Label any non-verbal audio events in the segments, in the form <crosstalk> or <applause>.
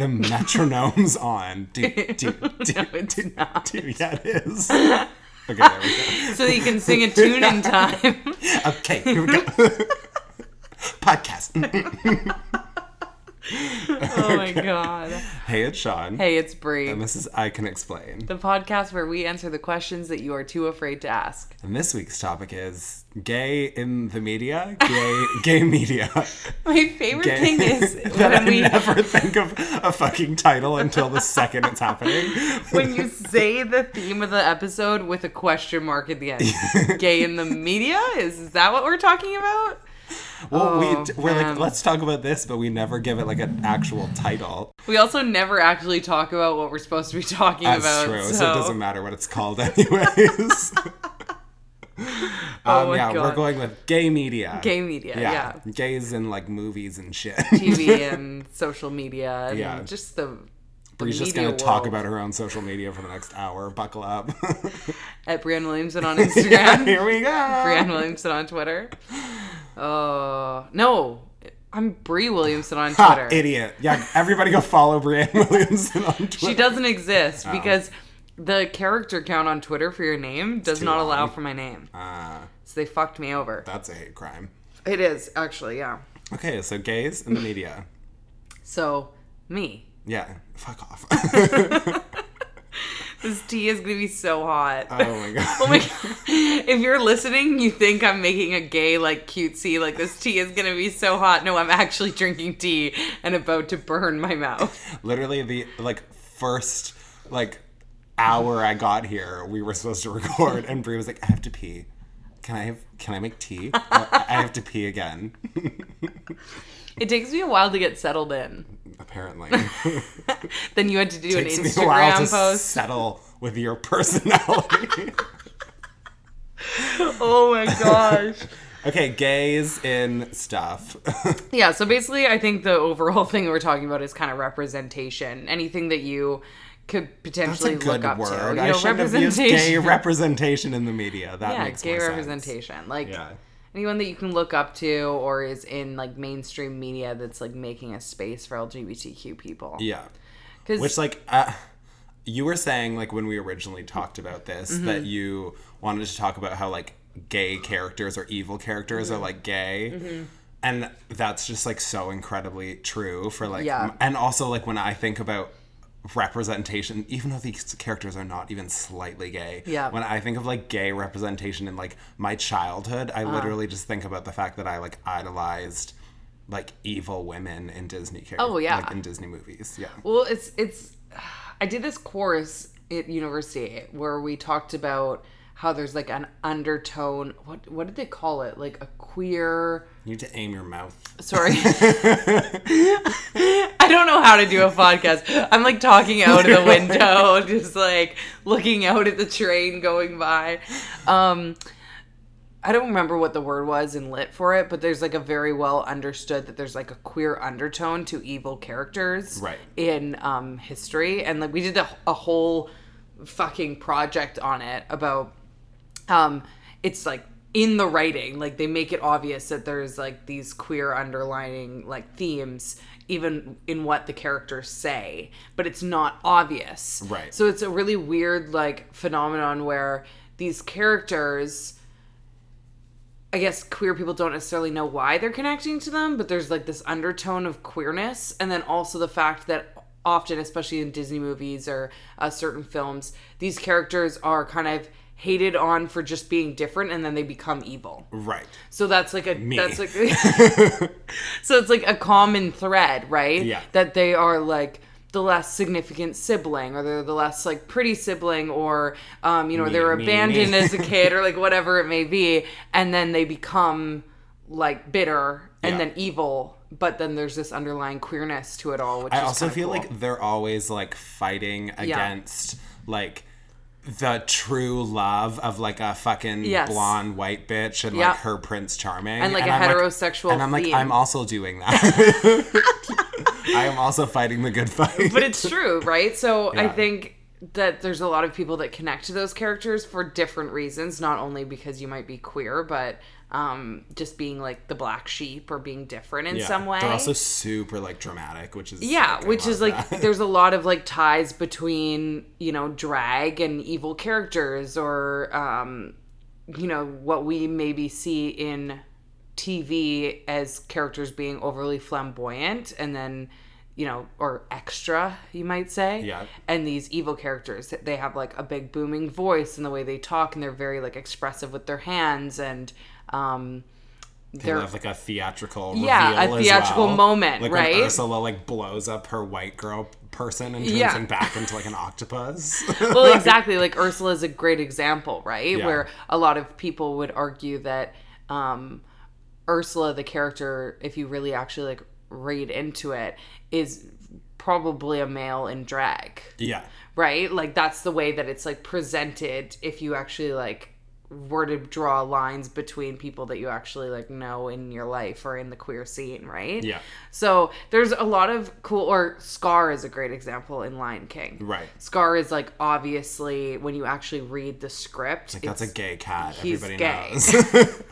the metronome's on. Do, do, do, <laughs> no, it's do, not. do, yeah, it is. <laughs> Okay, there we go. So you can sing a <laughs> tune in time. Okay, here we go. Podcast. <laughs> oh my god. Hey, it's Sean. Hey, it's Brie. And this is I Can Explain. the podcast where we answer the questions that you are too afraid to ask. And this week's topic is gay in the media, gay <laughs> gay media. My favorite Gay. thing is <laughs> that when I we never think of a fucking title until the second it's happening. when you say the theme of the episode with a question mark at the end. Gay in the media? Is, is that what we're talking about? <laughs> Well, Oh, we we're man. like, let's talk about this, but we never give it like an actual title. We also never actually talk about what we're supposed to be talking That's about. true, so. so it doesn't matter what it's called, anyways. <laughs> <laughs> Oh um, my yeah, we're going with gay media. Gay media, yeah. gays in like movies and shit. TV and social media and Yeah. just the, Brie's just gonna talk about her own social media for the next hour. Buckle up. at Brianne Williamson on Instagram. Here we go. Brianne Williamson on Twitter. Oh no, I'm Brie Williamson on Ha, Twitter. idiot. Yeah, everybody go follow Brianne Williamson on <laughs> Twitter. she doesn't exist Oh. because the character count on Twitter for your name does not allow for my name. Ah, So they fucked me over. that's a hate crime. It is actually, yeah. Okay, so gays in the media. So me. Yeah, fuck off. <laughs> <laughs> This tea is gonna be so hot. oh my <laughs> god. Oh my god. If you're listening, you think I'm making a gay, like, cutesy, like, this tea is gonna be so hot. No, I'm actually drinking tea and about to burn my mouth. <laughs> Literally the like first like hour I got here, we were supposed to record, and Brie was like, "I have to pee. Can I have? Can I make tea? I I have to pee again." <laughs> It takes me a while to get settled in. Apparently, <laughs> Then you had to do an takes me a while to Instagram post. settle with your personality. <laughs> Oh my gosh. <laughs> okay, gays in stuff. yeah, so basically, I think the overall thing we're talking about is kind of representation. Anything that you could That's potentially a good look up to. word. You I know, should have used gay representation. representation in the media. That yeah, makes gay more sense. representation. Like Yeah. Anyone that you can look up to or is in like mainstream media that's like making a space for LGBTQ people. Yeah. Because Which like uh, you were saying like when we originally talked about this Mm-hmm. that you wanted to talk about how like gay characters or evil characters Mm-hmm. are like gay. And that's just like so incredibly true for like Yeah. and also like when I think about representation even though these characters are not even slightly gay Yeah. when i think of like gay representation in like my childhood i uh-huh. literally just think about the fact that i like idolized like evil women in disney characters Oh, yeah. like in disney movies yeah Well, it's it's. I did this course at university where we talked about how there's like an undertone. What what did they call it? Like a queer. You need to aim your mouth. Sorry, <laughs> <laughs> I don't know how to do a podcast. I'm like talking out of the window, <laughs> just like looking out at the train going by. Um, I don't remember what the word was in lit for it, but there's like a very well understood that there's like a queer undertone to evil characters Right. in um, history, and like we did a, a whole fucking project on it about um, it's like in the writing, like they make it obvious that there's like these queer underlining like themes even in what the characters say, but it's not obvious. Right. So it's a really weird like phenomenon where these characters I guess queer people don't necessarily know why they're connecting to them, but there's like this undertone of queerness, and then also the fact that often, especially in Disney movies or uh, certain films, these characters are kind of hated on for just being different, and then they become evil. Right. So that's like a Me. that's like <laughs> <laughs> so it's like a common thread, right? Yeah. That they are like the less significant sibling or they're the less like pretty sibling or um you know Me, they were me, abandoned me. as a <laughs> kid or like whatever it may be and then they become like bitter and Yeah. then evil but then there's this underlying queerness to it all which I is also feel cool. like they're always like fighting against like the true love of like a fucking Yes. blonde white bitch and Yeah. like her prince charming And, like, a I'm heterosexual and I'm like theme. I'm also doing that. <laughs> I am also fighting the good fight. but it's true, right? So <laughs> I think that there's a lot of people that connect to those characters for different reasons, not only because you might be queer, but um, just being like the black sheep or being different in Yeah. some way. They're also super like dramatic, which is Yeah, like, which is like that. there's a <laughs> lot of like ties between you know drag and evil characters, or um, you know what we maybe see in TV as characters being overly flamboyant, and then you know or extra, you might say. Yeah. And these evil characters, they have like a big booming voice and the way they talk, and they're very like expressive with their hands and. Um, They they're have like a theatrical Yeah, a theatrical well. moment, like right? When Ursula like blows up her white girl person and turns Yeah. him back into like an octopus. <laughs> well <laughs> exactly like ursula is a great example right Yeah. where a lot of people would argue that um ursula the character if you really actually like read into it is probably a male in drag yeah. right like that's the way that it's like presented if you actually like were to draw lines between people that you actually like know in your life or in the queer scene right Yeah. so there's a lot of cool or scar is a great example in lion king Right. Scar is like obviously when you actually read the script, Like that's a gay cat. he's Everybody gay. knows.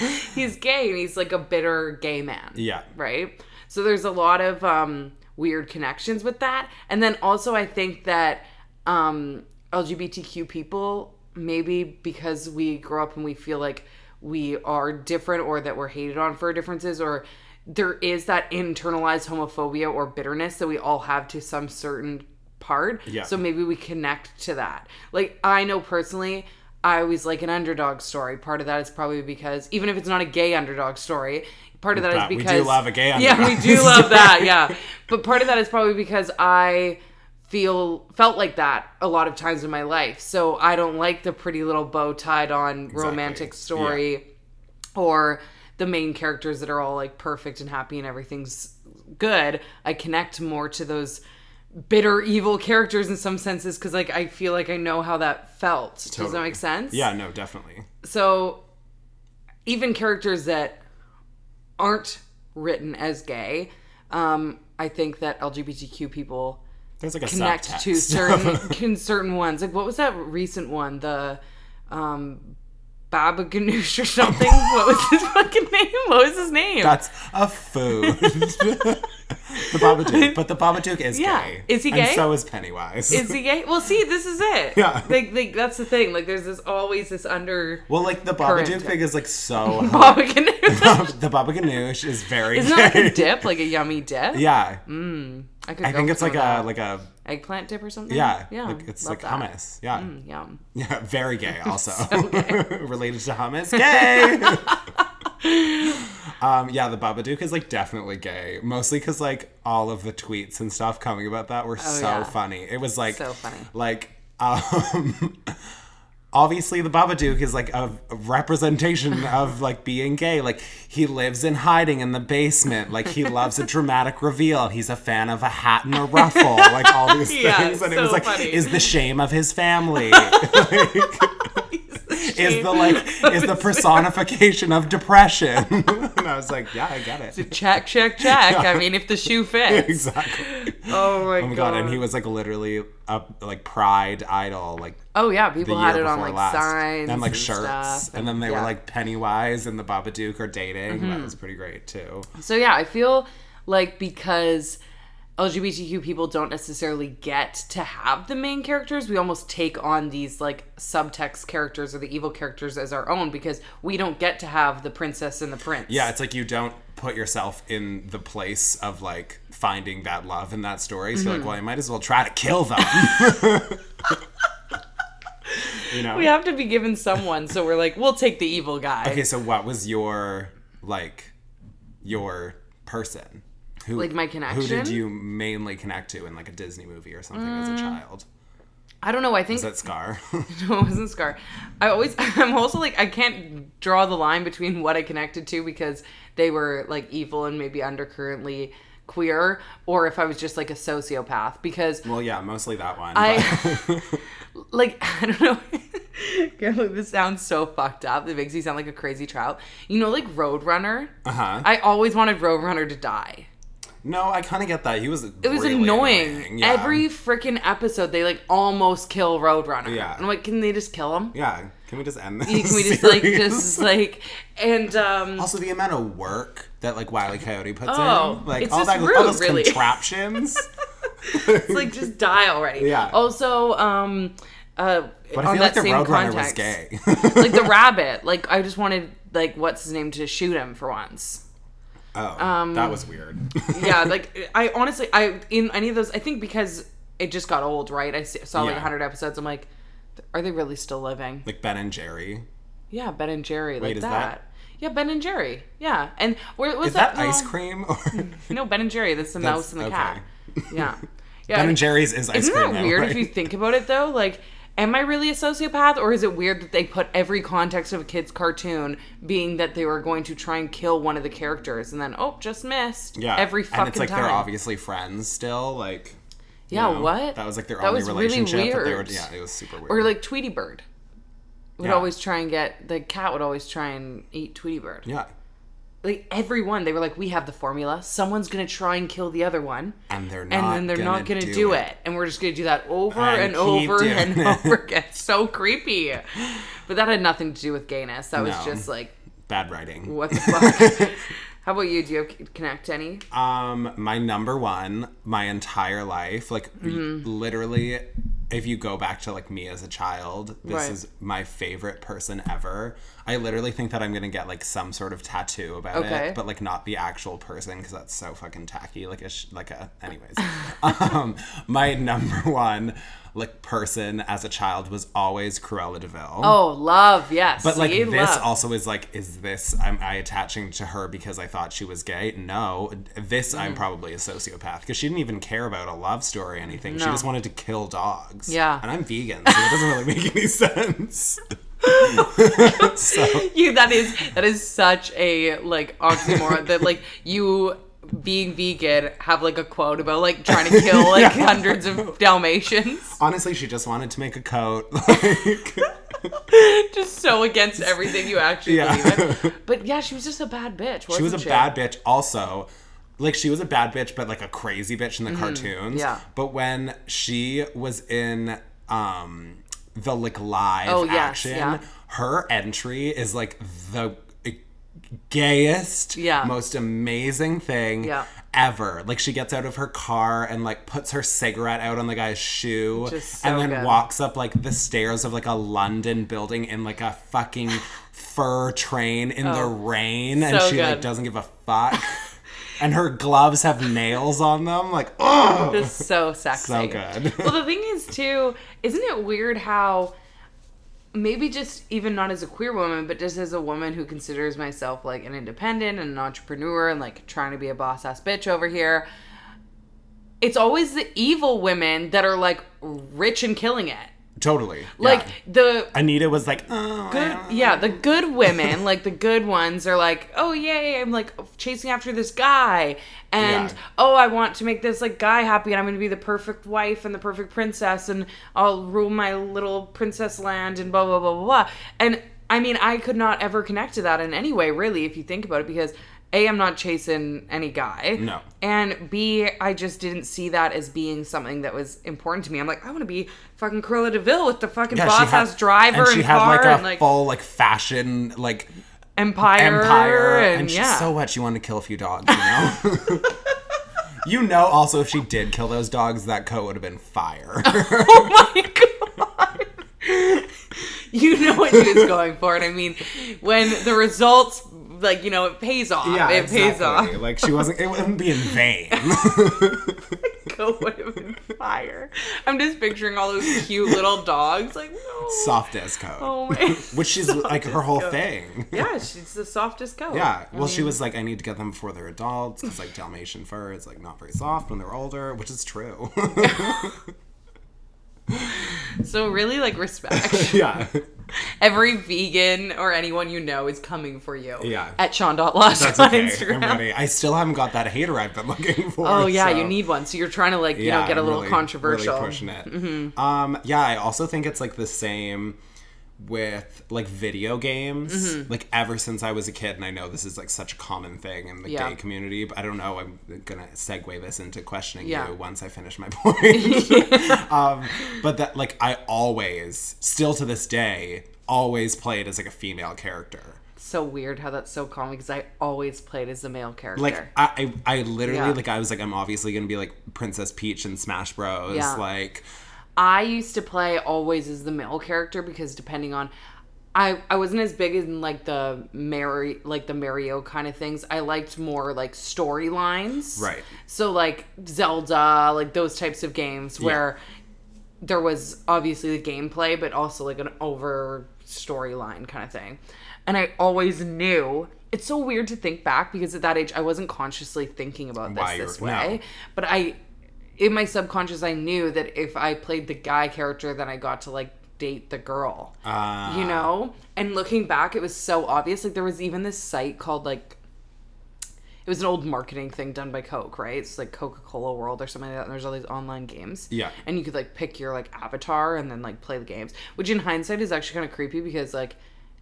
<laughs> he's gay and he's like a bitter gay man. yeah. Right? So there's a lot of um weird connections with that. And then also I think that um LGBTQ people maybe because we grow up and we feel like we are different or that we're hated on for our differences or there is that internalized homophobia or bitterness that we all have to some certain part. Yeah. So maybe we connect to that. Like I know personally, I always like an underdog story. Part of that is probably because even if it's not a gay underdog story, part of that is But we do because love a gay Yeah, we do love that. <laughs> Yeah, but part of that is probably because I feel felt like that a lot of times in my life. So I don't like the pretty little bow tied on romantic story or the main characters that are all like perfect and happy and everything's good. I connect more to those bitter evil characters in some senses because like I feel like I know how that felt. Does that make sense? Yeah, no, definitely. So even characters that aren't written as gay, um, I think that LGBTQ people There's like a connect to certain <laughs> can certain ones. Like what was that recent one? The um Baba Ganoush or something. what was his <laughs> fucking name? What was his name? That's a food. <laughs> the Babadook, but the Babadook is Yeah. gay. Is he And gay? so is Pennywise. is he gay? Well, see, this is it. Yeah. Like, like that's the thing. Like, there's this always this under well, like the. Babadook thing is like so. Baba Ganoush. the Baba Ganoush is very Isn't gay. that like a dip? Like a yummy dip? Yeah, I, I think it's like a like a eggplant dip or something. yeah, yeah. Like, it's like that. hummus. Yeah, Mm, yum. <laughs> yeah, very gay. <laughs> Also <laughs> related to hummus, gay. um, yeah, the Babadook is like definitely gay, mostly because like all of the tweets and stuff coming about that were so Oh, yeah. funny. It was like So funny. like um. Obviously, the Babadook is like a representation of like being gay. Like he lives in hiding in the basement. Like he loves a <laughs> dramatic reveal. He's a fan of a hat and a ruffle. Like all these <laughs> Yeah, things, and it so was like funny. is the shame of his family. <laughs> is the like is the <laughs> personification of depression. <laughs> and I was like, yeah, I get it. Check, check, check. I mean, if the shoe fits. Exactly. Oh my, Oh my god! And he was like literally a like pride idol, like Oh yeah, people had it on like last, signs and like shirts, stuff, and then they yeah. Mm-hmm. were like Pennywise and the Babadook are dating. That was pretty great too. So yeah, I feel like because LGBTQ people don't necessarily get to have the main characters, we almost take on these like subtext characters or the evil characters as our own because we don't get to have the princess and the prince. Yeah, it's like you don't put yourself in the place of like finding that love in that story. So Mm-hmm. you're like, well, I might as well try to kill them. <laughs> you know. we have to be given someone, so we're like, we'll take the evil guy. Okay, so what was your like your person? Who, Like my connection. Who did? Mm. you mainly connect to in like a Disney movie or something as a child? I don't know. I think Is that Scar? <laughs> No, it wasn't Scar. I always, <laughs> I'm also like, I can't draw the line between <laughs> what I connected to because they were like evil and maybe undercurrently queer, or if I was just like a sociopath. Because well, yeah, mostly that one. I- like I don't know. Like, this sounds so fucked up. It makes me sound like a crazy trout. You know, like Roadrunner. uh-huh. I always wanted Roadrunner to die. No, I kind of get that. He was. It was annoying. Every freaking episode, they like almost kill Roadrunner. Yeah. I'm like, can they just kill him? Yeah. Can we just end this? <laughs> Can we just like just like and um Also, the amount of work that like Wiley Coyote puts Oh, in, like it's all that, all those really. contraptions. <laughs> it's like just die already. Yeah. Also, um uh But I on like that the same Roadrunner context, was gay. like the <laughs> rabbit. Like I just wanted like what's his name to shoot him for once. Oh, Um, that was weird. <laughs> yeah, like <laughs> I honestly, I in any of those, I think because it just got old, right? I saw like Yeah. hundred episodes. I'm like, are they really still living? like Ben and Jerry. Yeah, Ben and Jerry, like is that. that- Yeah, Ben and Jerry. Yeah, and where was Is that, no, ice cream? Or <laughs> No, Ben and Jerry. That's the mouse and the cat. Yeah, yeah. Ben and Jerry's is ice Isn't cream. that though, weird right? if you think about it though? Like, am I really a sociopath, or is it weird that they put every context of a kid's cartoon being that they were going to try and kill one of the characters, and then oh, just missed. yeah, every fucking and it's like time. they're obviously friends still. Like, you Yeah, know, what? That was like their That only was really relationship. But they were, yeah, it was super weird. or like Tweety Bird would Yeah. always try and get the cat would always try and eat Tweety Bird. yeah, Like everyone, they were like, "We have the formula. Someone's gonna try and kill the other one." and they're not. and then they're not gonna gonna do, it. and we're just gonna do that over And and, over and <laughs> it. over again. So creepy. But that had nothing to do with gayness. That was just like, Bad writing. what the fuck? <laughs> How about you? Do you have connect any? Um, my number one, my entire life, like Mm-hmm. literally, if you go back to like me as a child, this Right. is my favorite person ever. I literally think that I'm gonna get like some sort of tattoo about Okay. it, but like not the actual person because that's so fucking tacky. Like a sh- like a. Anyways, <laughs> um, my number one like person as a child was always Cruella de Vil. Oh, love, yes. But like See? this love. also is like, is this am I attaching to her because I thought she was gay? No, this I'm Mm. probably a sociopath because she didn't even care about a love story or anything. She just wanted to kill dogs. Yeah. and I'm vegan, so it doesn't really make any <laughs> sense. <laughs> <laughs> so you that is that is such a like oxymoron that like you being vegan have like a quote about like trying to kill like <laughs> hundreds of Dalmatians. honestly, she just wanted to make a coat. <laughs> Like, <laughs> just so against everything you actually Yeah. believe in. But yeah, she was just a bad bitch. She was a bad bitch. Also, like she was a bad bitch, but like a crazy bitch in the cartoons. Mm-hmm. Yeah. But when she was in um the like live Oh, yes, action, yeah. her entry is like the gayest, Yeah. most amazing thing Yeah. ever. Like she gets out of her car and like puts her cigarette out on the guy's shoe Just so and then good. walks up like the stairs of like a London building in like a fucking <sighs> fur train in the oh. rain and Oh, so she like doesn't give a fuck. <laughs> and her gloves have nails on them like oh Just <laughs> so sexy. so good. well, the thing is, too, isn't it weird how maybe just even not as a queer woman, but just as a woman who considers myself like an independent and an entrepreneur and like trying to be a boss ass bitch over here, it's always the evil women that are like rich and killing it. Totally. Like yeah. the Anita was like, oh, good yeah the good women like the good ones are like oh yay i'm like chasing after this guy and Yeah. oh i want to make this like guy happy and i'm gonna be the perfect wife and the perfect princess and i'll rule my little princess land and blah blah blah blah blah and i mean i could not ever connect to that in any way really if you think about it because a i'm not chasing any guy No. and b i just didn't see that as being something that was important to me i'm like i want to be fucking Cruella de Vil with the fucking Yeah, boss ass driver and and, she had car like a and like full like fashion like empire, empire and, and, she, yeah. so what she wanted to kill a few dogs you know <laughs> you know also if she did kill those dogs that coat would have been fire <laughs> oh my god. you know what she was going for, and I mean, when the results, like you know, it pays off. yeah it pays exactly. off. <laughs> like she wasn't it wouldn't be in vain <laughs> Go would have been fire. I'm just picturing all those cute little dogs, like no. soft as coat Oh <laughs> my. which is like her whole thing Yeah, she's the softest coat. Yeah, well, she was like, I need to get them before they're adults because like Dalmatian fur is like not very soft when they're older, which is true. So really, like respect. yeah, <laughs> Every vegan or anyone you know is coming for you. Yeah. At Sean.Lush that's on okay. I'm Instagram. ready. I still haven't got that hater I've been looking for. Oh yeah, so- you need one. So you're trying to like you know get a I'm little really- controversial. Mm-hmm. Really pushing it. Um, yeah, I also think it's like the same with like video games like ever since i was a kid and i know this is like such a common thing in the Yeah. gay community but i don't know i'm gonna segue this into questioning Yeah. you once i finish my <laughs> point <laughs> um, but that like i always still to this day always played as like a female character So weird how that's so common because I always played as a male character. like I, I I literally Yeah. like I was like I'm obviously gonna be like Princess Peach in Smash Bros. Like I used to play always as the male character because depending on I I wasn't as big in like the Mary like the Mario kind of things. I liked more like storylines. Right. So like Zelda, like those types of games where there was obviously the gameplay but also like an over storyline kind of thing. And I always knew it's so weird to think back because at that age I wasn't consciously thinking about this Why this you're- no. way. But I in my subconscious I knew that if I played the guy character then I got to like date the girl. uh, you know? And looking back it was so obvious like there was even this site called like it was an old marketing thing done by Coke, right? It's like Coca Cola World or something like that. And there's all these online games. Yeah. And you could like pick your like avatar and then like play the games, which in hindsight is actually kind of creepy because like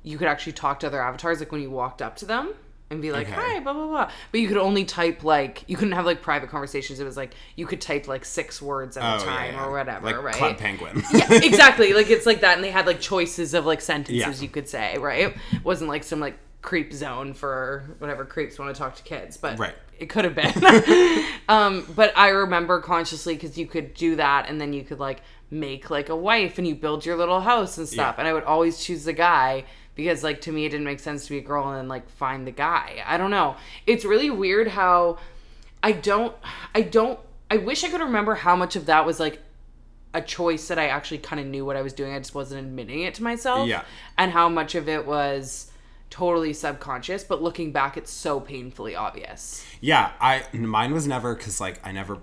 you could actually talk to other avatars like when you walked up to them and be like, Okay. hi, blah, blah, blah. But you could only type like, you couldn't have like private conversations. It was like you could type like six words at oh, a yeah, time yeah. or whatever, like right? Club Penguin. <laughs> yeah, <laughs> exactly. Like it's like that, and they had like choices of like sentences Yeah. you could say, right? It wasn't like some like creep zone for whatever creeps want to talk to kids, but Right. it could have been. <laughs> um, but I remember consciously because you could do that, and then you could like make like a wife, and you build your little house and stuff. Yeah. And I would always choose the guy because like to me it didn't make sense to be a girl and then like find the guy. I don't know. It's really weird how I don't. I don't. I wish I could remember how much of that was like a choice that I actually kind of knew what I was doing. I just wasn't admitting it to myself. Yeah. And how much of it was totally subconscious, but looking back, it's so painfully obvious. yeah, I mine was never because like I never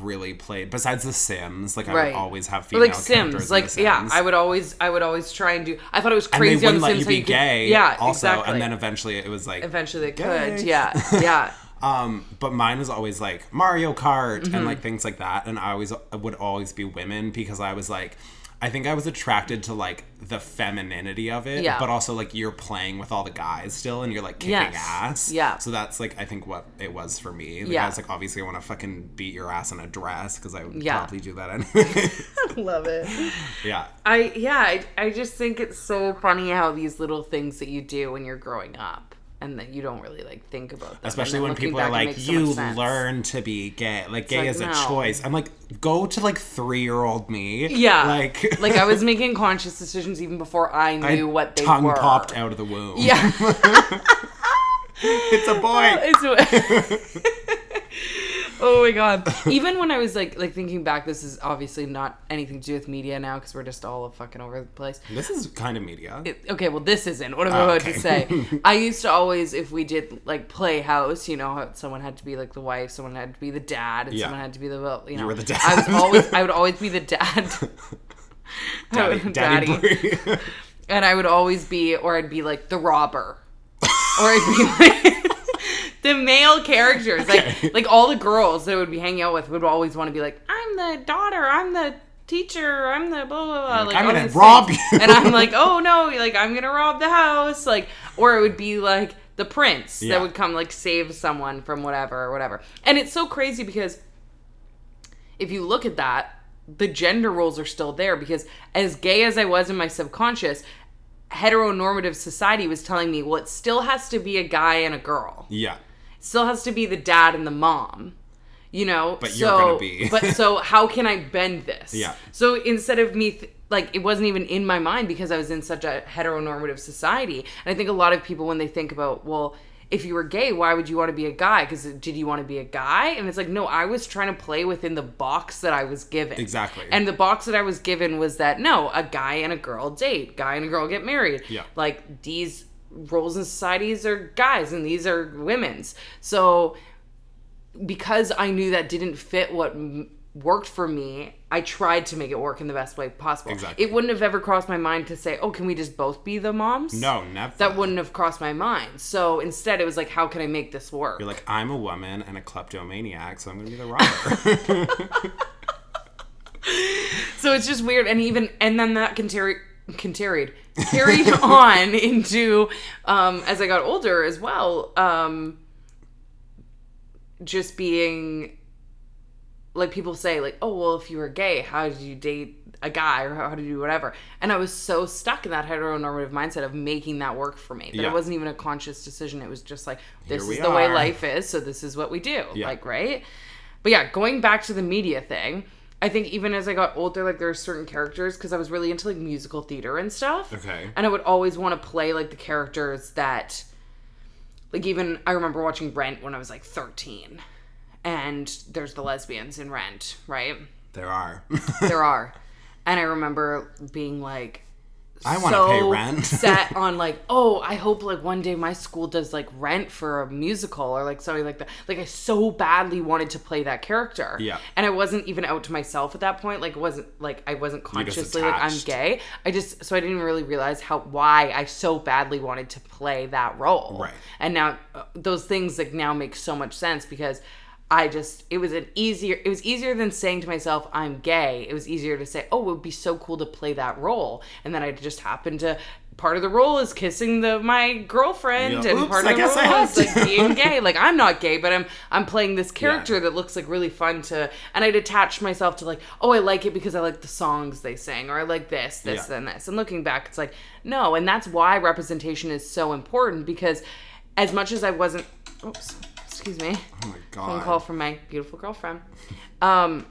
really played besides The Sims. Like I Right. would always have Or female like Sims, like The yeah, I would always, I would always try and do. I thought it was crazy on wouldn't The let Sims you be you could, gay. <laughs> yeah, also, exactly. and then eventually it was like eventually they gay. could, yeah, <laughs> yeah. Um, but mine was always like Mario Kart Mm-hmm. and like things like that, and I always would always be women because I was like, I think I was attracted to like the femininity of it, Yeah. but also like you're playing with all the guys still, and you're like kicking Yes. ass, Yeah. So that's like I think what it was for me. Like, Yeah. I was like, obviously I want to fucking beat your ass in a dress because I would Yeah. probably do that <laughs> anyway. Love it. yeah, I yeah, I, I just think it's so funny how these little things that you do when you're growing up and that you don't really like think about them. Especially when people are like, makes so "You learn to be gay." Like gay like, is a no. choice. I'm like, go to like three year old me. Yeah, like <laughs> like I was making conscious decisions even before I I knew what they were. tongue were. popped out of the womb. Yeah, <laughs> it's a boy. <laughs> It's- oh my god! <laughs> Even when I was like, like thinking back, this is obviously not anything to do with media now because we're just all fucking over the place. This is kind of media. It- okay, well, this isn't what am I'm ah, about okay. to say. <laughs> I used to always, if we did like playhouse, you know, someone had to be like the wife, someone had to be the dad, and Yeah. someone had to be the well, you know. you were the dad. I was always, I would always be the <laughs> dad. Daddy, would- daddy, daddy. and I would always be, or I'd be like the robber, or I'd be like the male characters, Okay. like like all the girls that I would be hanging out with would always want to be like, I'm the daughter, I'm the teacher, I'm the blah blah blah. Like, I'm gonna rob things. you. and I'm like, oh no, like I'm gonna rob the house, like, or it would be like the prince Yeah. that would come like save someone from whatever or whatever. And it's so crazy because if you look at that, the gender roles are still there because as gay as I was in my subconscious, heteronormative society was telling me, well, it still has to be a guy and a girl. yeah. Still has to be the dad and the mom. You know, But so, you're gonna be. <laughs> but so how can I bend this? Yeah. So instead of me, th- like, it wasn't even in my mind because I was in such a heteronormative society. And I think a lot of people, when they think about, well, if you were gay, why would you want to be a guy? Because did you want to be a guy? And it's like, no, I was trying to play within the box that I was given. Exactly. And the box that I was given was that no, a guy and a girl date, guy and a girl get married. Yeah. Like these roles in societies are guys and these are women's. So because I knew that didn't fit what m- worked for me, I tried to make it work in the best way possible. Exactly. It wouldn't have ever crossed my mind to say, "Oh, can we just both be the moms?" No, never. That wouldn't have crossed my mind. So instead, it was like, "How can I make this work?" You're like, I'm a woman and a kleptomaniac, so I'm gonna be the robber. <laughs> So it's just weird, and even and then that can continued carried <laughs> on into um, as I got older as well. Um, just being like people say like oh well if you were gay how did you date a guy or how, how did you do whatever and i was so stuck in that heteronormative mindset of making that work for me that Yeah. it wasn't even a conscious decision it was just like this is the way life is so this is what we do Yeah. like right but yeah going back to the media thing i think even as i got older like there are certain characters because i was really into like musical theater and stuff Okay. and i would always want to play like the characters that like even I remember watching Rent when I was like 13. And there's the lesbians in Rent, right? There are. <laughs> There are. And I remember being like I want to so pay rent. <laughs> set on like, oh, I hope like one day my school does like Rent for a musical or like something like that. Like I so badly wanted to play that character. Yeah. And I wasn't even out to myself at that point. Like wasn't like I wasn't consciously like I'm gay. I just so I didn't really realize how why I so badly wanted to play that role. Right. And now uh, those things like now make so much sense because I just it was an easier it was easier than saying to myself I'm gay. It was easier to say, "Oh, it would be so cool to play that role." And then I just happened to part of the role is kissing the my girlfriend Yeah. and Oops, part I of the I role have is like <laughs> being gay. Like I'm not gay, but I'm I'm playing this character Yeah. that looks like really fun to and I'd attach myself to like, "Oh, I like it because I like the songs they sing or I like this, this Yeah. and this." And looking back, it's like, "No." And that's why representation is so important because as much as I wasn't oops, excuse me oh my god. phone call from my beautiful girlfriend. Um,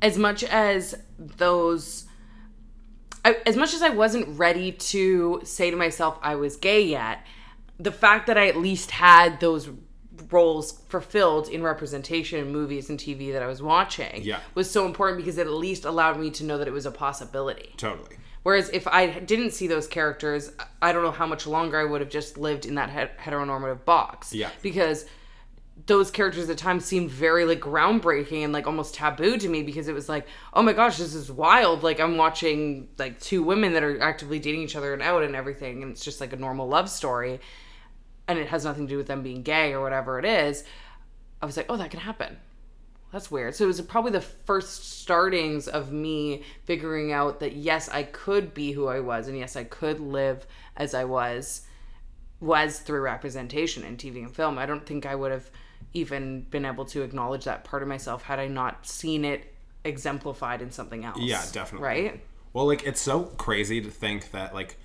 as much as those, I, as much as I wasn't ready to say to myself I was gay yet, the fact that I at least had those roles fulfilled in representation in movies and TV that I was watching Yeah. was so important because it at least allowed me to know that it was a possibility. Totally. Whereas if I didn't see those characters, I don't know how much longer I would have just lived in that heteronormative box. Yeah. Because those characters at the time seemed very like groundbreaking and like almost taboo to me because it was like, oh my gosh, this is wild. Like I'm watching like two women that are actively dating each other and out and everything, and it's just like a normal love story, and it has nothing to do with them being gay or whatever it is. I was like, oh, that can happen. That's weird. So it was probably the first startings of me figuring out that yes, I could be who I was, and yes, I could live as I was, was through representation in TV and film. I don't think I would have even been able to acknowledge that part of myself had I not seen it exemplified in something else. Yeah, definitely. Right? Well, like it's so crazy to think that like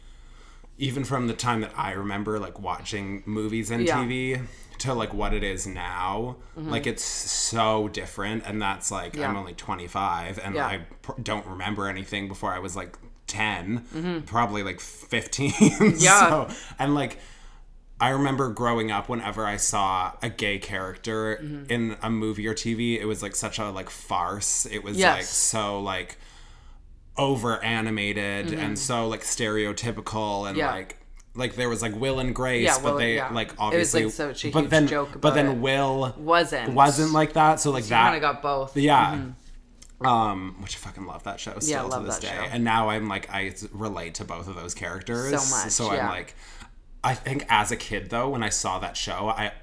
even from the time that I remember like watching movies and Yeah. TV to like what it is now, mm-hmm. like it's so different and that's like I'm only 25 and Yeah. I pr- don't remember anything before I was like 10, mm-hmm. probably like 15. <laughs> Yeah. so, and like I remember growing up whenever I saw a gay character Mm-hmm. in a movie or TV, it was like such a like farce. It was Yes. like so like over animated and so like stereotypical and Mm-hmm. Yeah. like like there was like Will and Grace, Yeah, but Will- they yeah. like It was, obviously like, such a but then joke but then. Will Wasn't. wasn't like that. So like that kind of got both. yeah. Um, which I fucking love that show still love to this that day. show. And now I'm like I relate to both of those characters So much, So I'm like I think as a kid though, when I saw that show, I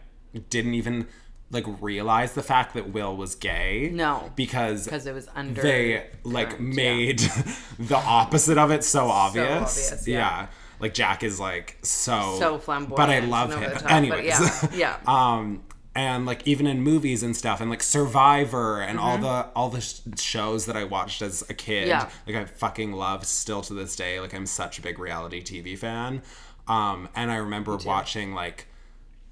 didn't even like realize the fact that Will was gay. No. Because Because it was under. they like current, yeah. made <laughs> the opposite of it so obvious. obvious, yeah. Like Jack is like so So flamboyant But I love him. top, <laughs> Anyways. yeah, yeah. <laughs> um and like even in movies and stuff and like Survivor and all the all the sh- shows that I watched as a kid Mm-hmm. Yeah. like I fucking love still to this day like I'm such a big reality TV fan um and I remember watching like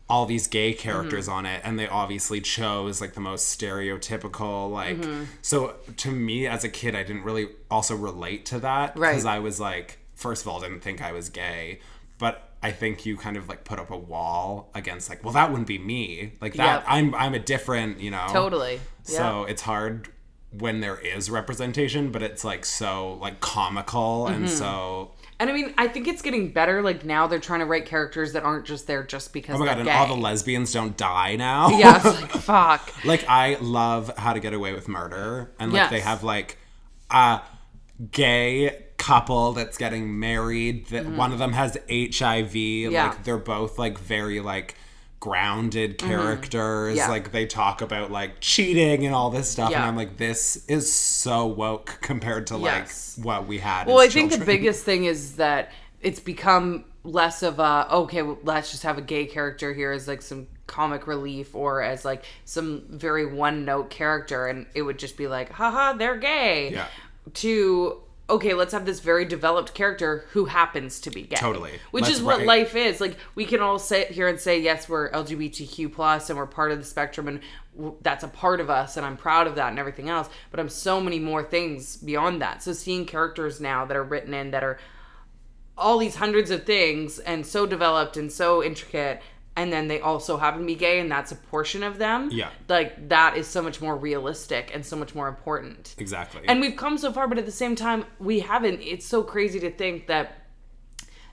all these gay characters Mm-hmm. on it and they obviously chose like the most stereotypical like Mm-hmm. so to me as a kid I didn't really also relate to that Right. because I was like first of all didn't think I was gay but I think you kind of like put up a wall against like well that wouldn't be me like that Yep. I'm I'm a different you know Totally. so it's hard when there is representation but it's like so like comical Mm-hmm. and so And I mean, I think it's getting better. Like now, they're trying to write characters that aren't just there just because. oh my god and gay. all the lesbians don't die now yeah, it's <laughs> like fuck. Like I love How to Get Away with Murder, and like Yes. they have like a gay couple that's getting married. That one of them has HIV. Mm-hmm. Yeah. Like they're both like very like grounded mm-hmm. characters. Yeah. Like they talk about like cheating and all this stuff, and I'm like, this is so woke compared to Yes. like what we had. Well, I think the biggest thing is that it's become less of a okay, well, let's just have a gay character here as like some comic relief or as like some very one note character, and it would just be like, haha, they're gay. Yeah. To okay, let's have this very developed character who happens to be gay. Totally. Which Let's is what write- life is. Like we can all sit here and say yes, we're LGBTQ plus and we're part of the spectrum and w- that's a part of us and I'm proud of that and everything else. But I'm so many more things beyond that. So seeing characters now that are written in that are all these hundreds of things and so developed and so intricate and then they also happen to be gay and that's a portion of them Yeah. like that is so much more realistic and so much more important exactly. and we've come so far but at the same time we haven't it's so crazy to think that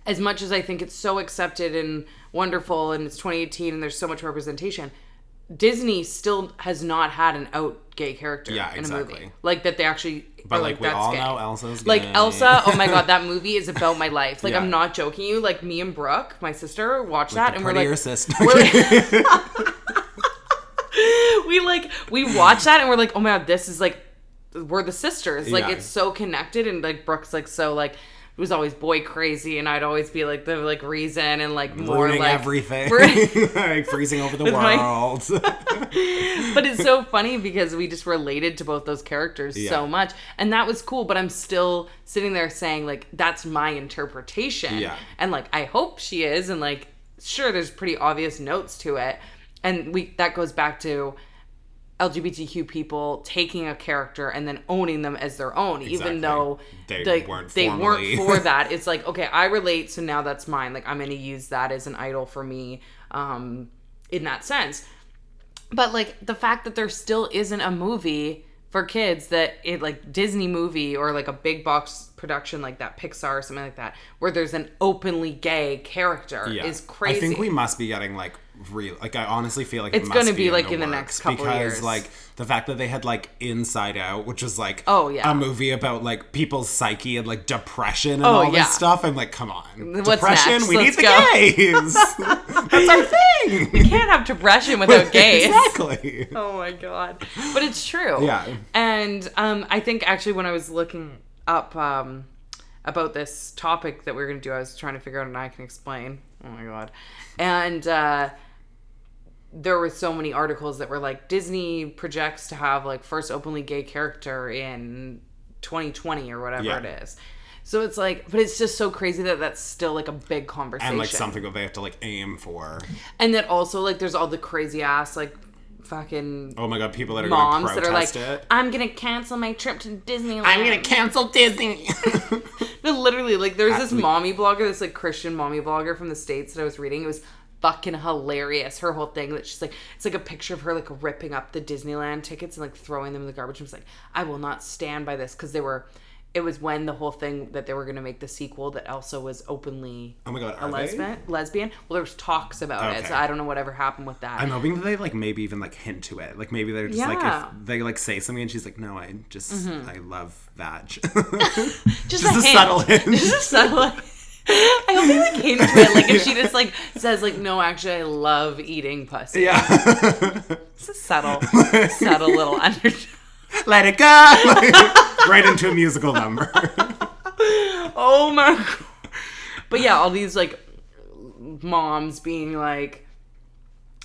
as much as i think it's so accepted and wonderful and it's 2018 and there's so much representation disney still has not had an out gay character Yeah, in a movie like that they actually but like, like, we that's all gay. know Elsa's Like gay. Elsa, oh my god, that movie is about my life. Like Yeah. I'm not joking you. Like me and Brooke, my sister, watched that and we're like, sister. we're- <laughs> we like we watch that and we're like, oh my god, this is like we're the sisters. Like Yeah. it's so connected and like Brooke's like so like was always boy crazy and I'd always be like the like reason and like more ruining like everything, <laughs> like <laughs> freezing over the <laughs> world. but it's so funny because we just related to both those characters Yeah. so much and that was cool but i'm still sitting there saying like that's my interpretation Yeah. and like i hope she is and like sure there's pretty obvious notes to it and we that goes back to lgbtq people taking a character and then owning them as their own Exactly. even though They weren't they formally- weren't for <laughs> that it's like okay i relate so now that's mine like i'm gonna use that as an idol for me um in that sense but like the fact that there still isn't a movie for kids that it like Disney movie or like a big box production like that Pixar or something like that where there's an openly gay character Yeah. is crazy. I think we must be getting like real. Like I honestly feel like It's it gonna be, like, in the works next couple because years. like the fact that they had like Inside Out, which was like Oh, yeah. a movie about like people's psyche and like depression and Oh, all yeah. this stuff. I'm like, come on, What's depression. next? We Let's need go. the gays. <laughs> That's our thing. We can't have depression without <laughs> gays. exactly. <laughs> Oh my god. But it's true. Yeah. And um I think actually when I was looking up um about this topic that we are going to do, I was trying to figure out and I can explain. Oh my god. And uh there were so many articles that were like Disney projects to have like first openly gay character in 2020 or whatever Yeah. it is. So it's like, but it's just so crazy that that's still like a big conversation. And like something that they have to like aim for. And that also like there's all the crazy ass like fucking Oh my god, people that are moms that are like, it. I'm gonna cancel my trip to Disneyland. I'm gonna cancel Disney. <laughs> No, literally, like there's this mommy blogger, this like Christian mommy blogger from the states that I was reading. It was fucking hilarious. Her whole thing that she's like, it's like a picture of her like ripping up the Disneyland tickets and like throwing them in the garbage. And was like, I will not stand by this because they were. It was when the whole thing that they were going to make the sequel that Elsa was openly oh my god, a lesbian. Lesbian. Well, there was talks about it, so I don't know whatever happened with that. I'm hoping that they like maybe even like hint to it. Like maybe they're just like if they like say something and she's like, no, I just mm-hmm. I love that. <laughs> <laughs> just, just a, a hint. subtle hint. Just a subtle. <laughs> I hope they like hint to it. Like if she <laughs> just like says like, no, actually, I love eating pussy. yeah. <laughs> It's a subtle, subtle little undertone. Let it go. Like, right into a musical number. Oh my god. But yeah, all these like moms being like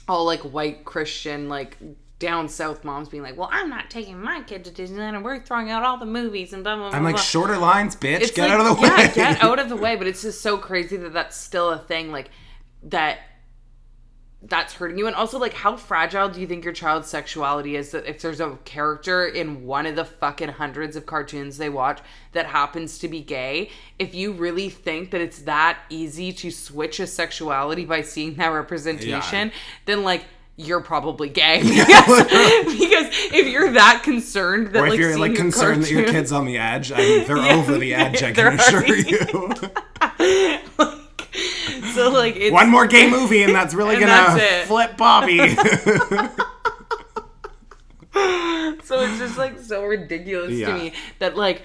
all like white Christian, like down south moms being like, Well, I'm not taking my kid to Disneyland and we're throwing out all the movies and blah blah blah. I'm like blah. shorter lines, bitch. It's Get like, out of the way. Yeah, get out of the <laughs> way. But it's just so crazy that that's still a thing. Like that. That's hurting you, and also like, how fragile do you think your child's sexuality is? That if there's a character in one of the fucking hundreds of cartoons they watch that happens to be gay, if you really think that it's that easy to switch a sexuality by seeing that representation, then like you're probably gay <laughs> <laughs> because, because if you're that concerned that Or if like you're like concerned that your cartoon- kid's on the edge, I mean, they're <laughs> over the edge. I can assure already- you. so like it's One more gay movie, and that's really And gonna that's flip Bobby. so it's just like so ridiculous Yeah. to me that like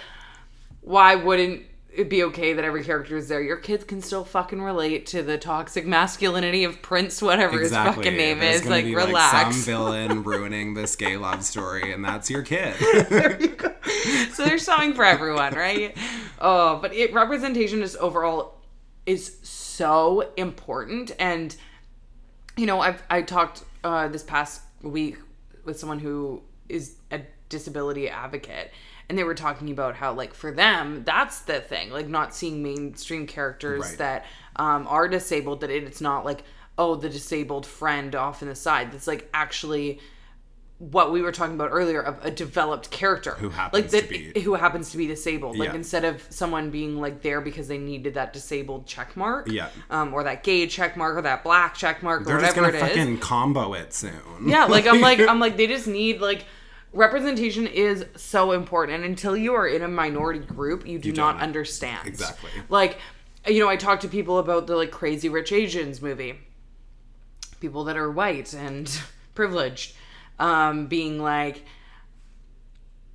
why wouldn't it'd be okay that every character is there. Your kids can still fucking relate to the toxic masculinity of Prince, whatever his fucking name There's is. Like, be, relax. some <laughs> villain ruining this gay love story, and that's your kid. <laughs> so there's something for everyone, right? Oh, but it representation is overall is so important, and you know, I've I talked uh, this past week with someone who is a disability advocate. And they were talking about how, like, for them, that's the thing. Like, not seeing mainstream characters Right. that um, are disabled, that it, it's not like, oh, the disabled friend off in the side. That's like actually what we were talking about earlier of a developed character Who happens like that to be- who happens to be disabled like Yeah. instead of someone being like there because they needed that disabled check mark Yeah. um or that gay check mark or that black check mark or They're just whatever gonna it is fucking combo it soon. yeah like i'm like <laughs> i'm like they just need like representation is so important. And until you are in a minority group you do not don't. understand. Exactly. like you know i talk to people about the like crazy rich asians movie. People that are white and <laughs> privileged um being like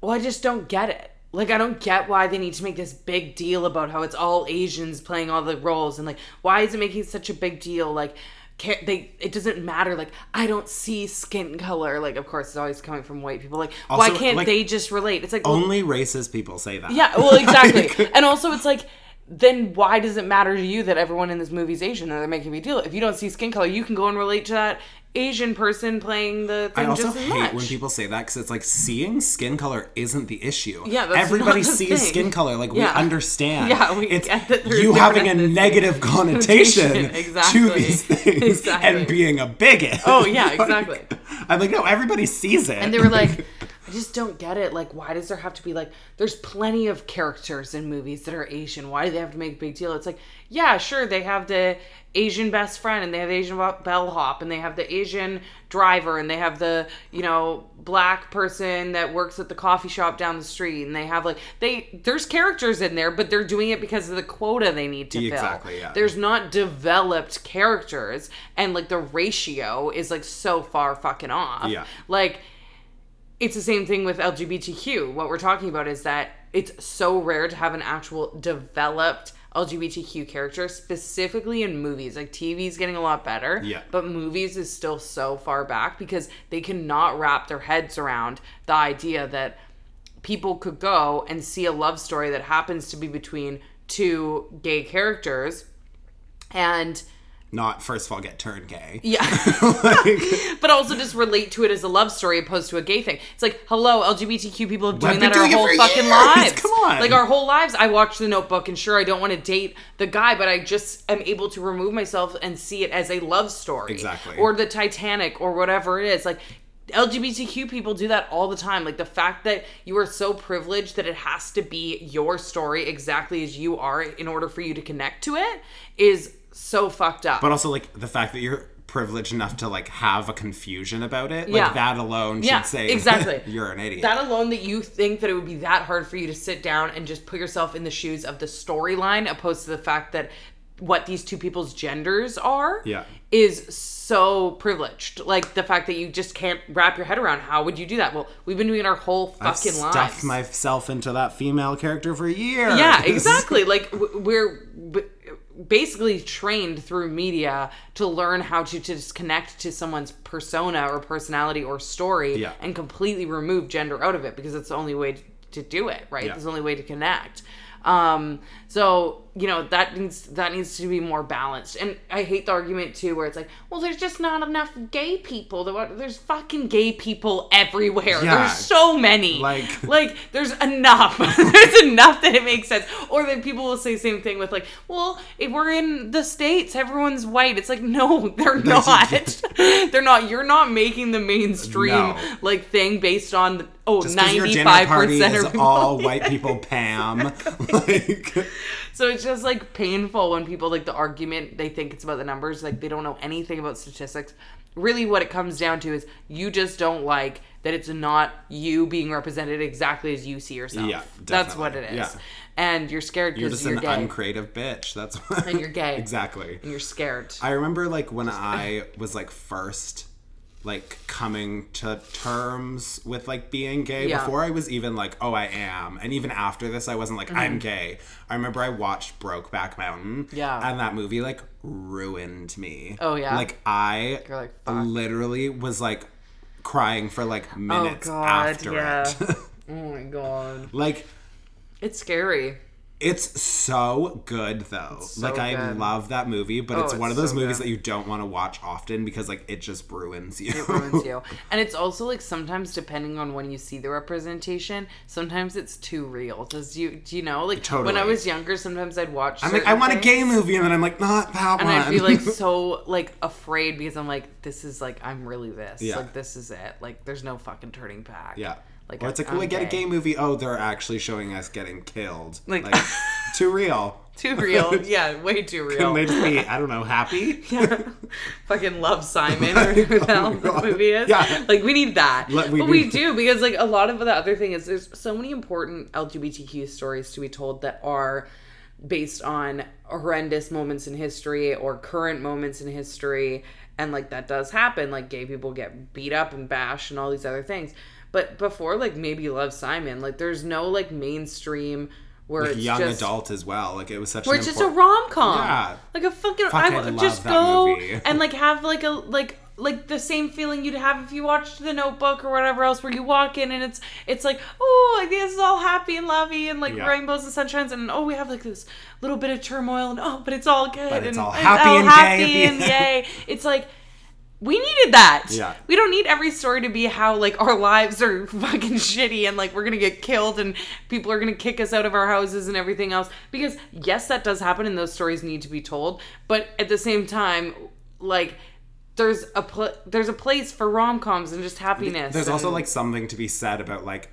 well i just don't get it. Like i don't get why they need to make this big deal about how it's all asians playing all the roles and like why is it making such a big deal? Like ca- they it doesn't matter like i don't see skin color like of course it's always coming from white people like why can't like, they just relate it's like well, Only racist people say that. yeah, well, <laughs> exactly. and also, it's like, then why does it matter to you that everyone in this movie is Asian and they're making a big deal? If you don't see skin color, you can go and relate to that Asian person playing the I also just as hate much. when people say that because it's like seeing skin color isn't the issue. Yeah, that's everybody not the sees thing. skin color. Like we understand. Yeah, we it's get that you having a negative connotation <laughs> Exactly. to these things Exactly. and being a bigot. Oh, yeah, <laughs> Like, exactly. I'm like, no, everybody sees it. and they were like, <laughs> I just don't get it. Like, why does there have to be like? There's plenty of characters in movies that are Asian. Why do they have to make a big deal? It's like, yeah, sure, they have the Asian best friend, and they have the Asian bellhop, and they have the Asian driver, and they have the you know black person that works at the coffee shop down the street, and they have like they there's characters in there, but they're doing it because of the quota they need to fill. Exactly, yeah. There's not developed characters, and like the ratio is like so far fucking off. Yeah. Like it's the same thing with LGBTQ. What we're talking about is that it's so rare to have an actual developed LGBTQ character, specifically in movies. Like TV's getting a lot better, Yeah. but movies is still so far back because they cannot wrap their heads around the idea that people could go and see a love story that happens to be between two gay characters and Not first of all get turned gay. yeah <laughs> <laughs> Like, but also just relate to it as a love story opposed to a gay thing. It's like, hello, LGBTQ people have doing that been our whole fucking years. lives. <laughs> Come on. Like our whole lives. I watch The Notebook and sure I don't want to date the guy, but I just am able to remove myself and see it as a love story. Exactly. Or the Titanic or whatever it is. Like LGBTQ people do that all the time. Like the fact that you are so privileged that it has to be your story exactly as you are in order for you to connect to it is so fucked up. but also like the fact that you're privileged enough to like have a confusion about it. Like Yeah. that alone Yeah, should say <laughs> exactly. you're an idiot. That alone, that you think that it would be that hard for you to sit down and just put yourself in the shoes of the storyline, opposed to the fact that what these two people's genders are, Yeah. is so privileged. Like the fact that you just can't wrap your head around. How would you do that? Well, we've been doing our whole I've fucking stuffed lives. myself into that female character for years. yeah, <laughs> exactly. Like we're basically trained through media to learn how to just connect to someone's persona or personality or story Yeah. and completely remove gender out of it because it's the only way to do it, right? Yeah. It's the only way to connect. Um, so you know that needs that needs to be more balanced. And I hate the argument too, where it's like, well, there's just not enough gay people. There's fucking gay people everywhere. Yeah. There's so many. Like- <laughs> like there's enough. <laughs> there's enough that it makes sense. Or then people will say the same thing with like, well, if we're in the states, everyone's white. It's like, no, <laughs> they're not. they're not. You're not making the mainstream No. like thing based on the, oh, Just 'cause your dinner 95 party is all white people, Pam. like, So it's just like painful when people like the argument they think it's about the numbers, like they don't know anything about statistics. Really, what it comes down to is you just don't like that it's not you being represented exactly as you see yourself. Yeah, definitely. that's what it is. Yeah. And you're scared because you're just you're, an gay, uncreative bitch. That's what. and you're gay, <laughs> exactly. and you're scared. I remember like when I was like first like coming to terms with like being gay Yeah. before I was even like, oh, I am. And even after this, I wasn't like, I'm gay. I remember I watched Brokeback Mountain. Mm-hmm. Yeah. And that movie like ruined me. Oh, yeah? Like I like, literally was like crying for like minutes Oh, God, after yeah. it. <laughs> Oh my god. like It's scary. It's so good though. so like I good. love that movie, but Oh, it's one it's of those so movies good. that you don't want to watch often because like it just ruins you. It ruins you. <laughs> And it's also like sometimes depending on when you see the representation, sometimes it's too real. Does you do you know? Like totally. when I was younger, sometimes I'd watch. I'm like, I want a gay movie, and then I'm like, not that And one. I'd be like <laughs> so like afraid because I'm like, this is like I'm really this. Yeah. Like this is it. Like there's no fucking turning back. yeah. Like or it's like, oh, I get a gay. movie. Oh, they're actually showing us getting killed. Like- Like, <laughs> too real. Too real. <laughs> yeah, way too real. They just be, I don't know, happy? <laughs> Yeah. fucking love Simon or oh whatever the hell the movie is. Yeah. Like we need that. Let- we but we do because like a lot of the other thing is there's so many important LGBTQ stories to be told that are based on horrendous moments in history or current moments in history and like that does happen like gay people get beat up and bashed and all these other things but before like maybe love simon like there's no like mainstream where it's Young just adult as well. Like it was such where it's just a rom com. Yeah. Like a fucking. Fuck, I I would love just that go movie. and like have like a like like the same feeling you'd have if you watched The Notebook or whatever else, where you walk in and it's it's like oh like this is all happy and lovey and like Yeah. rainbows and sunshines and oh we have like this little bit of turmoil and oh but it's all good But it's and all happy and happy and yay. It's like. We needed that. Yeah. We don't need every story to be how like our lives are <laughs> fucking shitty and like we're gonna get killed and people are gonna kick us out of our houses and everything else. Because yes, that does happen and those stories need to be told. But at the same time, like there's a pl- there's a place for rom coms and just happiness. There's also like something to be said about like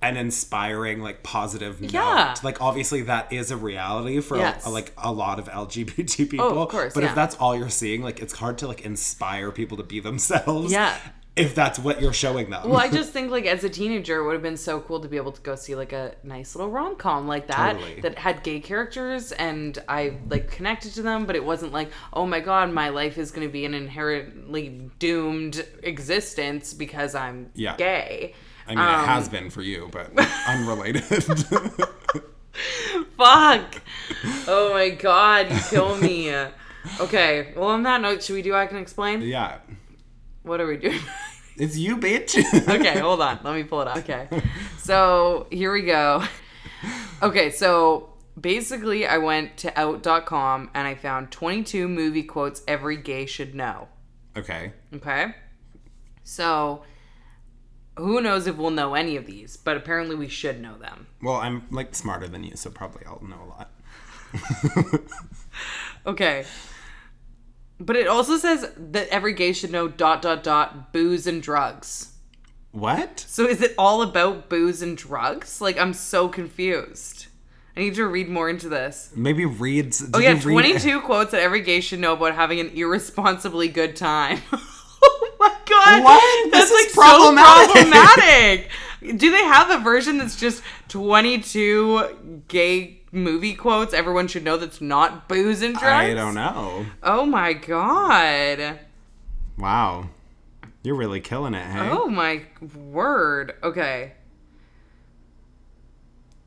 an inspiring, like positive Yeah. note. Like obviously that is a reality for Yes. A, like a lot of LGBT people. oh, of course, but yeah. if that's all you're seeing, like it's hard to like inspire people to be themselves. Yeah. If that's what you're showing them. Well, I just <laughs> think like as a teenager, it would have been so cool to be able to go see like a nice little rom com like that Totally. that had gay characters and I like connected to them, but it wasn't like, oh my god, my life is going to be an inherently doomed existence because I'm Yeah. gay. I mean, um, it has been for you, but <laughs> unrelated. Fuck. Oh my god, you kill me. Okay, well on that note, should we do I can explain? yeah. What are we doing? <laughs> It's you, bitch. okay, hold on. Let me pull it up. Okay. So here we go. Okay, so basically, I went to out.com and I found 22 movie quotes every gay should know. Okay. Okay. So who knows if we'll know any of these, but apparently we should know them. Well, I'm like smarter than you, so probably I'll know a lot. <laughs> Okay. But it also says that every gay should know dot dot dot booze and drugs. What? So is it all about booze and drugs? Like I'm so confused. I need to read more into this. Maybe reads. Oh yeah, read- 22 quotes that every gay should know about having an irresponsibly good time. <laughs> oh <laughs> my god. What? That's This like is problematic. so problematic. Do they have a version that's just 22 gay movie quotes everyone should know that's not booze and drugs? I don't know. Oh my god. Wow. You're really killing it, hey? Oh my word. Okay.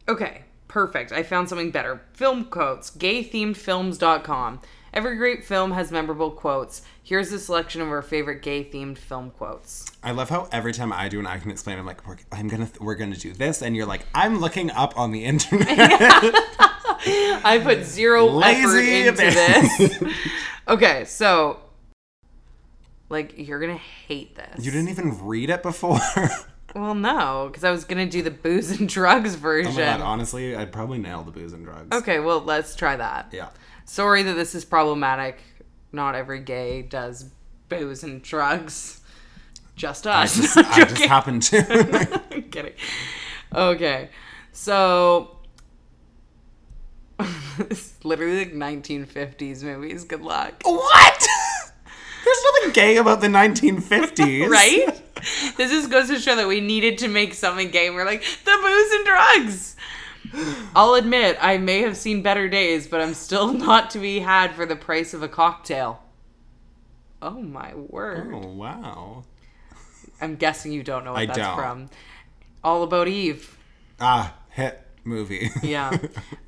Okay, perfect. I found something better. Film quotes. Gaythemedfilms.com. Every great film has memorable quotes. Here's a selection of our favorite gay themed film quotes. I love how every time I do an I can explain, I'm like, we're, I'm gonna, we're gonna do this, and you're like, I'm looking up on the <laughs> internet. <laughs> I put zero effort Lazy into bitch. this. <laughs> okay, so like you're gonna hate this. you didn't even read it before. oh Well, no, because I was gonna do the booze and drugs version. my god, honestly, I'd probably nail the booze and drugs. Okay, well, let's try that. Yeah. Sorry that this is problematic. Not every gay does booze and drugs. Just I us. just, <laughs> I'm I just happened to. <laughs> I'm kidding. Okay, so <laughs> literally like 1950s movies. Good luck. what? There's nothing gay about the 1950s. Right? this just goes to show that we needed to make something gay. We're like the booze and drugs. I'll admit I may have seen better days, but I'm still <laughs> not to be had for the price of a cocktail. Oh my word. Oh, wow. I'm guessing you don't know what I that's don't. from. All About Eve. Ah, hit movie. <laughs> Yeah.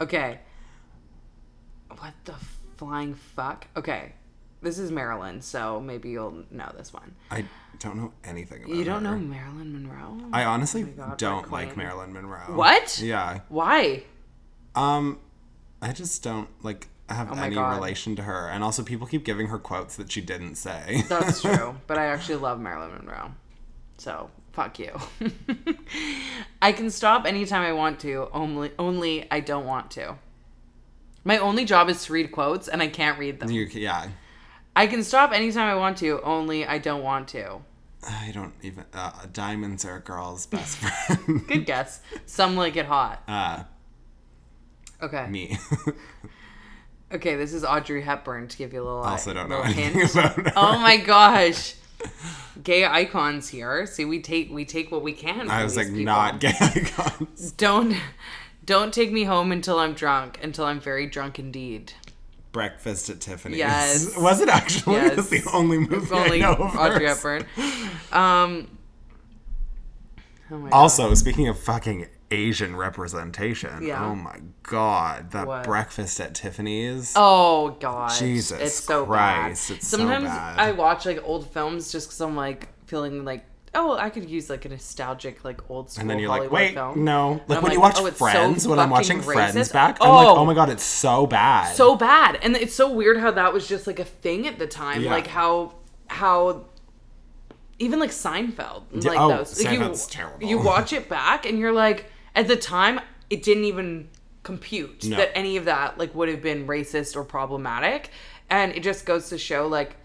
okay. What the flying fuck? Okay. This is Marilyn, so maybe you'll know this one. I don't know anything about You don't her. know Marilyn Monroe? I honestly God, we're don't like queen. Marilyn Monroe. What? Yeah. Why? Um, I just don't like have Oh my any God. relation to her, and also people keep giving her quotes that she didn't say. That's <laughs> true, but I actually love Marilyn Monroe. So, fuck you. <laughs> I can stop anytime I want to, only only I don't want to. My only job is to read quotes and I can't read them. you, yeah. I can stop anytime I want to, only I don't want to. I don't even. Uh, diamonds are a girl's <laughs> best friend. Good guess. Some like it hot. uh, Okay. me. <laughs> Okay, this is Audrey Hepburn to give you a little, also don't know anything hint. about her. <laughs> Oh my gosh. Gay icons here. See, we take we take what we can. I was like, people. not gay icons. Don't don't take me home until I'm drunk, until I'm very drunk indeed. Breakfast at Tiffany's. Yes. <laughs> Was it actually? Yes. That's the only movie If only I know of Audrey. Hepburn. <laughs> Um oh my Also, speaking of fucking Asian representation, Yeah. oh my god, that What? breakfast at Tiffany's. Oh god, Jesus it's so Christ, bad. it's so Sometimes bad. I watch like old films just because I'm like feeling like, oh, I could use like a nostalgic like old school and then you're Hollywood like, wait, film. no. Like when you watch oh, it's so Friends, when I'm watching fucking Friends racist. back, I'm like, Oh. oh my god, it's so bad. so bad, and it's so weird how that was just like a thing at the time. Yeah. Like how how even like Seinfeld, like oh, those. Like, Seinfeld's you, terrible. You watch it back, and you're like, at the time, it didn't even compute No. that any of that like would have been racist or problematic, and it just goes to show like,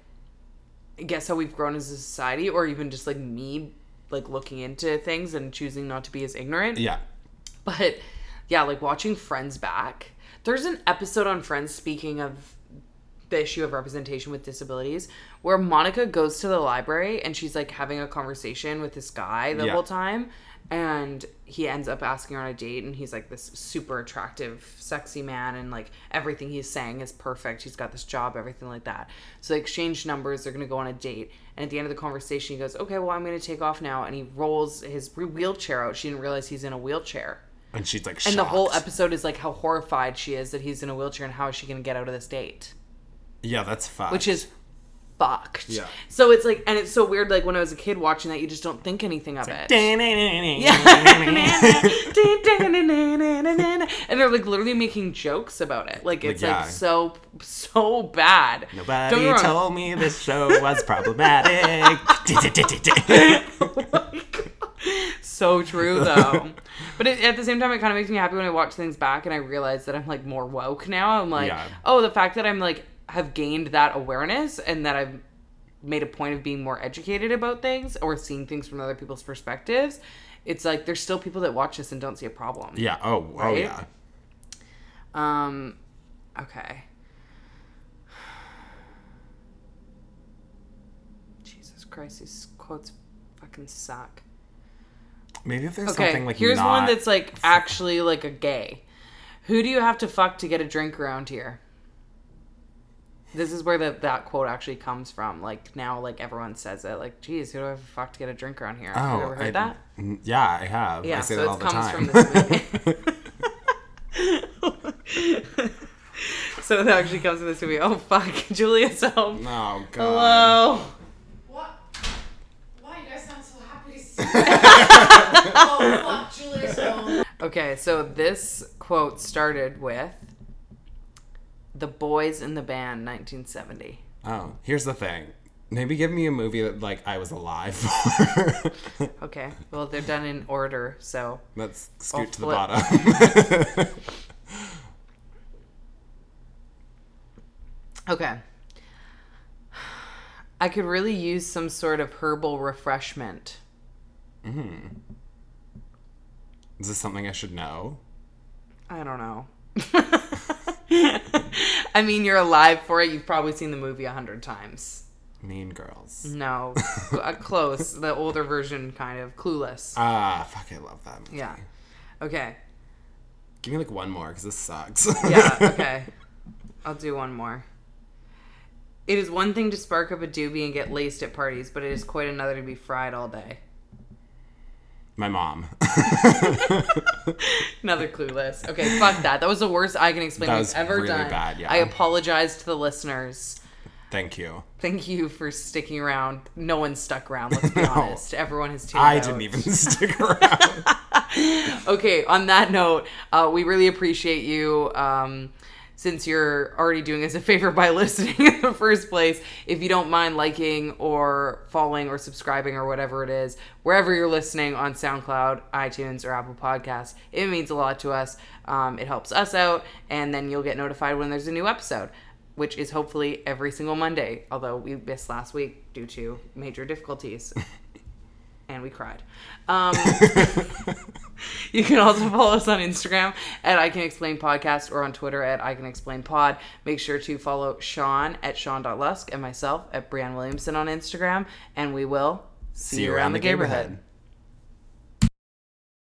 guess how we've grown as a society, or even just like me, like looking into things and choosing not to be as ignorant. yeah. But yeah, like watching Friends back. There's an episode on Friends speaking of the issue of representation with disabilities where Monica goes to the library and she's like having a conversation with this guy the Yeah. whole time and he ends up asking her on a date and he's like this super attractive sexy man and like everything he's saying is perfect. He's got this job everything like that. So they exchange numbers. They're gonna go on a date. And at the end of the conversation he goes okay well i'm gonna take off now. And he rolls his wheelchair out. She didn't realize he's in a wheelchair. And she's like, and the whole episode is like how horrified she is that he's in a wheelchair and how is she going to get out of this date, Yeah, that's fucked. which is fucked. Yeah. So it's like, and it's so weird. Like when I was a kid watching that, you just don't think anything of it. and they're like literally making jokes about it. Like it's Like, yeah. like so so bad. Nobody get me wrong. told me this show was problematic. so true though. but it, at the same time, it kind of makes me happy when I watch things back and I realize that I'm like more woke now. I'm like, Yeah. oh, the fact that I'm like have gained that awareness and that I've made a point of being more educated about things or seeing things from other people's perspectives. It's like there's still people that watch this and don't see a problem. yeah. Oh. Oh yeah. Um. Okay. <sighs> Jesus Christ, these quotes fucking suck. Maybe if there's Okay, something like here's not... one that's like actually like a gay. Who do you have to fuck to get a drink around here? This is where the, that quote actually comes from. Like now, like everyone says it. Like, geez, who do I have to fuck to get a drink around here? Oh, have you oh, ever heard I- that? Yeah, I have. Yeah, I say so that it the comes time. from this movie. <laughs> so it actually comes from this movie. Oh fuck, <laughs> Julia's home. oh god. Hello. What? Why you guys sound so happy to see me? <laughs> oh fuck, Julia's home. Okay, so this quote started with "The Boys in the Band," 1970. Oh, here's the thing. Maybe give me a movie that like I was alive for. Okay, well they're done in order, so Let's scoot I'll to the bottom. <laughs> okay. I could really use some sort of herbal refreshment. Hmm. Is this something I should know? I don't know. <laughs> <laughs> I mean, you're alive for it. You've probably seen the movie a hundred times. Mean Girls. No, <laughs> uh, close. The older version, kind of clueless. Ah, fuck! I love that movie. Yeah. Okay. Give me like one more because this sucks. Yeah. <laughs> Okay. I'll do one more. It is one thing to spark up a doobie and get laced at parties, but it is quite another to be fried all day. My mom. <laughs> Another clueless. Okay, fuck that. That was the worst I can explain was ever really done. bad, yeah. I apologize to the listeners. Thank you. Thank you for sticking around. No one stuck around, let's be <laughs> No. honest. Everyone has tuned I out. didn't even <laughs> stick around. Okay, on that note, uh, we really appreciate you. Um, since you're already doing us a favor by <laughs> listening in the first place, if you don't mind liking or following or subscribing or whatever it is, wherever you're listening on SoundCloud, iTunes, or Apple Podcasts, it means a lot to us. Um, it helps us out, and then you'll get notified when there's a new episode, which is hopefully every single Monday, although we missed last week due to major difficulties. <laughs> and we cried. Um, <laughs> you can also follow us on Instagram at I Can Explain Podcast or on Twitter at I Can Explain Pod. Make sure to follow Sean at Sean.Lusk and myself at Brianne Williamson on Instagram. And we will see, you around, the neighborhood.